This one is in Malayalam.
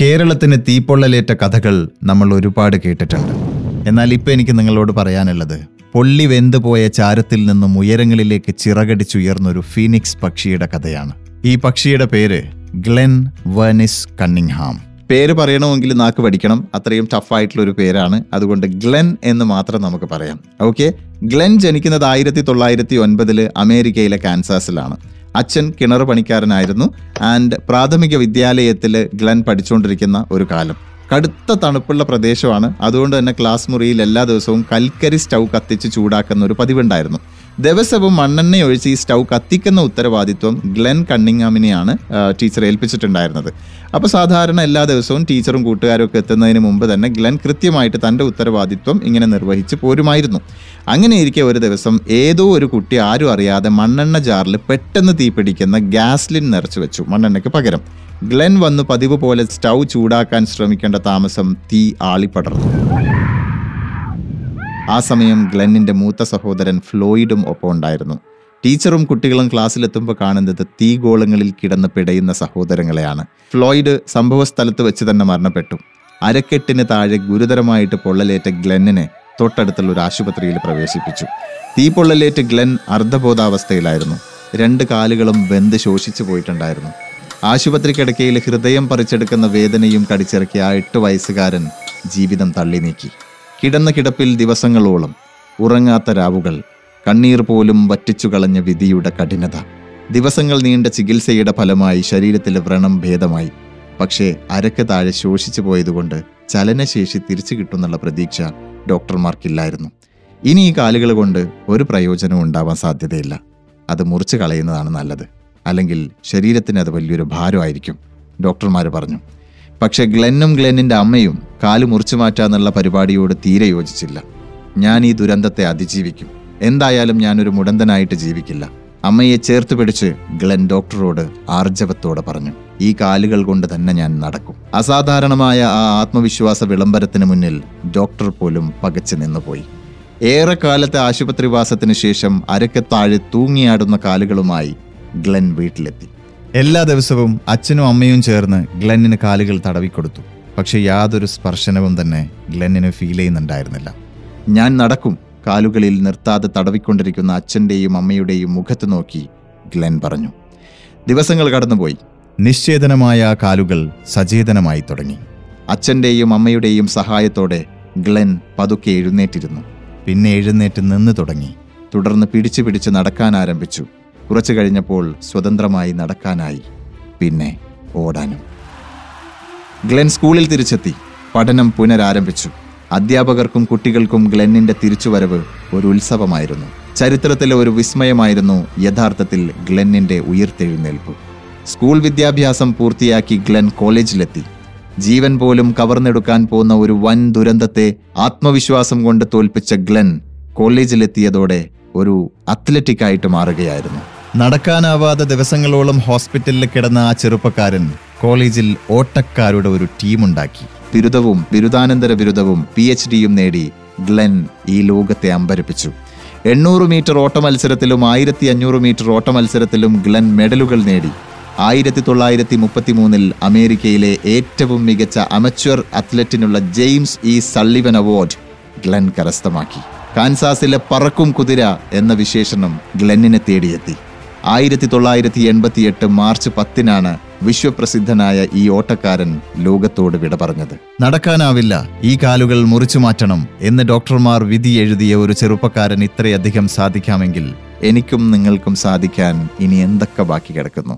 കേരളത്തിന് തീപ്പൊള്ളലേറ്റ കഥകൾ നമ്മൾ ഒരുപാട് കേട്ടിട്ടുണ്ട്. എന്നാൽ ഇപ്പം എനിക്ക് നിങ്ങളോട് പറയാനുള്ളത് പൊള്ളി വെന്തുപോയ ചാരത്തിൽ നിന്നും ഉയരങ്ങളിലേക്ക് ചിറകടിച്ചുയർന്നൊരു ഫീനിക്സ് പക്ഷിയുടെ കഥയാണ്. ഈ പക്ഷിയുടെ പേര് ഗ്ലെൻ വെർണിസ് കണ്ണിങ്ഹാം. പേര് പറയണമെങ്കിൽ നാക്ക് പഠിക്കണം അത്രയും ടഫായിട്ടുള്ള ഒരു പേരാണ്. അതുകൊണ്ട് ഗ്ലെൻ എന്ന് മാത്രം നമുക്ക് പറയാം. ഓക്കെ? ഗ്ലെൻ ജനിക്കുന്നത് ആയിരത്തി തൊള്ളായിരത്തി ഒൻപതിൽ അമേരിക്കയിലെ കാൻസാസിലാണ്. അച്ഛൻ കിണർ പണിക്കാരനായിരുന്നു. ആൻഡ് പ്രാഥമിക വിദ്യാലയത്തിൽ ഗ്ലെൻ പഠിച്ചുകൊണ്ടിരിക്കുന്ന ഒരു കാലം. കടുത്ത തണുപ്പുള്ള പ്രദേശമാണ്. അതുകൊണ്ട് തന്നെ ക്ലാസ് മുറിയിൽ എല്ലാ ദിവസവും കൽക്കരി സ്റ്റൗ കത്തിച്ച് ചൂടാക്കുന്ന ഒരു പതിവുണ്ടായിരുന്നു. ദിവസവും മണ്ണെണ്ണ ഒഴിച്ച് ഈ സ്റ്റൗ കത്തിക്കുന്ന ഉത്തരവാദിത്വം ഗ്ലെൻ കണ്ണിങ്ങാമിനെയാണ് ടീച്ചർ ഏൽപ്പിച്ചിട്ടുണ്ടായിരുന്നത്. അപ്പോൾ സാധാരണ എല്ലാ ദിവസവും ടീച്ചറും കൂട്ടുകാരും ഒക്കെ എത്തുന്നതിന് മുമ്പ് തന്നെ ഗ്ലെൻ കൃത്യമായിട്ട് തന്റെ ഉത്തരവാദിത്വം ഇങ്ങനെ നിർവഹിച്ച് പോരുമായിരുന്നു. അങ്ങനെയിരിക്കെ ഒരു ദിവസം ഏതോ ഒരു കുട്ടി ആരും അറിയാതെ മണ്ണെണ്ണ ജാറിൽ പെട്ടെന്ന് തീപിടിക്കുന്ന ഗ്യാസ്ലിൻ നിറച്ചു വെച്ചു മണ്ണെണ്ണയ്ക്ക് പകരം. ഗ്ലെൻ വന്ന് പതിവ് പോലെ സ്റ്റൗ ചൂടാക്കാൻ ശ്രമിക്കേണ്ട താമസം തീ ആളിപ്പടർന്നു ആ സമയം ഗ്ലെന്നിന്റെ മൂത്ത സഹോദരൻ ഫ്ലോയിഡും ഒപ്പം ഉണ്ടായിരുന്നു. ടീച്ചറും കുട്ടികളും ക്ലാസ്സിലെത്തുമ്പോൾ കാണുന്നത് തീഗോളങ്ങളിൽ കിടന്ന് പിടയുന്ന സഹോദരങ്ങളെയാണ്. ഫ്ലോയിഡ് സംഭവ സ്ഥലത്ത് വെച്ച് തന്നെ മരണപ്പെട്ടു. അരക്കെട്ടിന് താഴെ ഗുരുതരമായിട്ട് പൊള്ളലേറ്റ ഗ്ലെന്നിനെ തൊട്ടടുത്തുള്ള ഒരു ആശുപത്രിയിൽ പ്രവേശിപ്പിച്ചു. തീപ്പൊള്ളലേറ്റ് ഗ്ലെൻ അർദ്ധബോധാവസ്ഥയിലായിരുന്നു. രണ്ട് കാലുകളും വെന്ത് ശോഷിച്ചു പോയിട്ടുണ്ടായിരുന്നു. ആശുപത്രി കിടക്കയിൽ ഹൃദയം പറിച്ചെടുക്കുന്ന വേദനയും കടിച്ചിറക്കിയ ആ എട്ട് വയസ്സുകാരൻ ജീവിതം തള്ളി നീക്കി. കിടന്ന കിടപ്പിൽ ദിവസങ്ങളോളം ഉറങ്ങാത്ത രാവുകൾ കണ്ണീർ പോലും വറ്റിച്ചു കളഞ്ഞ വിധിയുടെ കഠിനത. ദിവസങ്ങൾ നീണ്ട ചികിത്സയുടെ ഫലമായി ശരീരത്തിലെ വ്രണം ഭേദമായി. പക്ഷേ അരക്ക് താഴെ ശോഷിച്ചു പോയതുകൊണ്ട് ചലനശേഷി തിരിച്ചു കിട്ടുന്നുള്ള പ്രതീക്ഷ ഡോക്ടർമാർക്കില്ലായിരുന്നു. ഇനി ഈ കാലുകൾ കൊണ്ട് ഒരു പ്രയോജനവും ഉണ്ടാവാൻ സാധ്യതയില്ല. അത് മുറിച്ചു കളയുന്നതാണ് നല്ലത്. അല്ലെങ്കിൽ ശരീരത്തിന് അത് വലിയൊരു ഭാരമായിരിക്കും. ഡോക്ടർമാർ പറഞ്ഞു. പക്ഷെ ഗ്ലെന്നും ഗ്ലെന്നിന്റെ അമ്മയും കാൽ മുറിച്ചു മാറ്റാന്നുള്ള പരിപാടിയോട് തീരെ യോജിച്ചില്ല. ഞാൻ ഈ ദുരന്തത്തെ അതിജീവിക്കും. എന്തായാലും ഞാനൊരു മുടന്തനായിട്ട് ജീവിക്കില്ല. അമ്മയെ ചേർത്ത് പിടിച്ച് ഗ്ലെൻ ഡോക്ടറോട് ആർജവത്തോടെ പറഞ്ഞു. ഈ കാലുകൾ കൊണ്ട് തന്നെ ഞാൻ നടക്കും. അസാധാരണമായ ആ ആത്മവിശ്വാസ വിളംബരത്തിന് മുന്നിൽ ഡോക്ടർ പോലും പകച്ചു നിന്നുപോയി. ഏറെക്കാലത്തെ ആശുപത്രിവാസത്തിന് ശേഷം അരക്കത്താഴെ തൂങ്ങിയാടുന്ന കാലുകളുമായി ഗ്ലെൻ വീട്ടിലെത്തി. എല്ലാ ദിവസവും അച്ഛനും അമ്മയും ചേർന്ന് ഗ്ലെന്നിന് കാലുകൾ തടവിക്കൊടുത്തു. പക്ഷെ യാതൊരു സ്പർശനവും തന്നെ ഗ്ലെന്നിന് ഫീൽ ചെയ്യുന്നുണ്ടായിരുന്നില്ല. ഞാൻ നടക്കും കാലുകളിൽ നിർത്താതെ തടവിക്കൊണ്ടിരിക്കുന്ന അച്ഛന്റെയും അമ്മയുടെയും മുഖത്ത് നോക്കി ഗ്ലെൻ പറഞ്ഞു. ദിവസങ്ങൾ കടന്നുപോയി. നിശ്ചേതനമായ ആ കാലുകൾ സചേതനമായി തുടങ്ങി. അച്ഛന്റെയും അമ്മയുടെയും സഹായത്തോടെ ഗ്ലെൻ പതുക്കെ എഴുന്നേറ്റിരുന്നു. പിന്നെ എഴുന്നേറ്റ് നിന്ന് തുടങ്ങി. തുടർന്ന് പിടിച്ചു പിടിച്ച് നടക്കാൻ ആരംഭിച്ചു. കുറച്ചു കഴിഞ്ഞപ്പോൾ സ്വതന്ത്രമായി നടക്കാനായി പിന്നെ ഓടാനും. ഗ്ലെൻ സ്കൂളിൽ തിരിച്ചെത്തി. പഠനം പുനരാരംഭിച്ചു. അധ്യാപകർക്കും കുട്ടികൾക്കും ഗ്ലെന്നിന്റെ തിരിച്ചുവരവ് ഒരു ഉത്സവമായിരുന്നു. ചരിത്രത്തിലെ ഒരു വിസ്മയമായിരുന്നു യഥാർത്ഥത്തിൽ ഗ്ലെന്നിന്റെ ഉയർത്തെഴുന്നേൽപ്പ്. സ്കൂൾ വിദ്യാഭ്യാസം പൂർത്തിയാക്കി ഗ്ലെൻ കോളേജിലെത്തി. ജീവൻ പോലും കവർന്നെടുക്കാൻ പോകുന്ന ഒരു വൻ ദുരന്തത്തെ ആത്മവിശ്വാസം കൊണ്ട് തോൽപ്പിച്ച ഗ്ലെൻ കോളേജിലെത്തിയതോടെ ഒരു അത്ലറ്റിക് ആയിട്ട് മാറുകയായിരുന്നു. നടക്കാനാവാതെ ദിവസങ്ങളോളം ഹോസ്പിറ്റലിൽ കിടന്ന ആ ചെറുപ്പക്കാരൻ കോളേജിൽ ഓട്ടക്കാരുടെ ഒരു ടീമുണ്ടാക്കി ബിരുദവും ബിരുദാനന്തര ബിരുദവും പി എച്ച് ഡിയും നേടി ഗ്ലെൻ ഈ ലോകത്തെ അമ്പരപ്പിച്ചു. എണ്ണൂറ് മീറ്റർ ഓട്ട മത്സരത്തിലും ആയിരത്തി അഞ്ഞൂറ് മീറ്റർ ഓട്ട മത്സരത്തിലും ഗ്ലെൻ മെഡലുകൾ നേടി. ആയിരത്തി തൊള്ളായിരത്തി മുപ്പത്തി മൂന്നിൽ അമേരിക്കയിലെ ഏറ്റവും മികച്ച amateur അത്ലറ്റിനുള്ള James E Sullivan award Glenn കരസ്ഥമാക്കി. കാൻസാസിലെ പറക്കും കുതിര എന്ന വിശേഷണം ഗ്ലെന്നിനെ തേടിയെത്തി. ആയിരത്തി തൊള്ളായിരത്തി എൺപത്തി എട്ട് മാർച്ച് പത്തിനാണ് വിശ്വപ്രസിദ്ധനായ ഈ ഓട്ടക്കാരൻ ലോകത്തോട് വിട പറഞ്ഞത്. നടക്കാനാവില്ല ഈ കാലുകൾ മുറിച്ചു മാറ്റണം എന്ന് ഡോക്ടർമാർ വിധി എഴുതിയ ഒരു ചെറുപ്പക്കാരൻ ഇത്രയധികം സാധിക്കാമെങ്കിൽ എനിക്കും നിങ്ങൾക്കും സാധിക്കാൻ ഇനി എന്തൊക്കെ ബാക്കി കിടക്കുന്നു?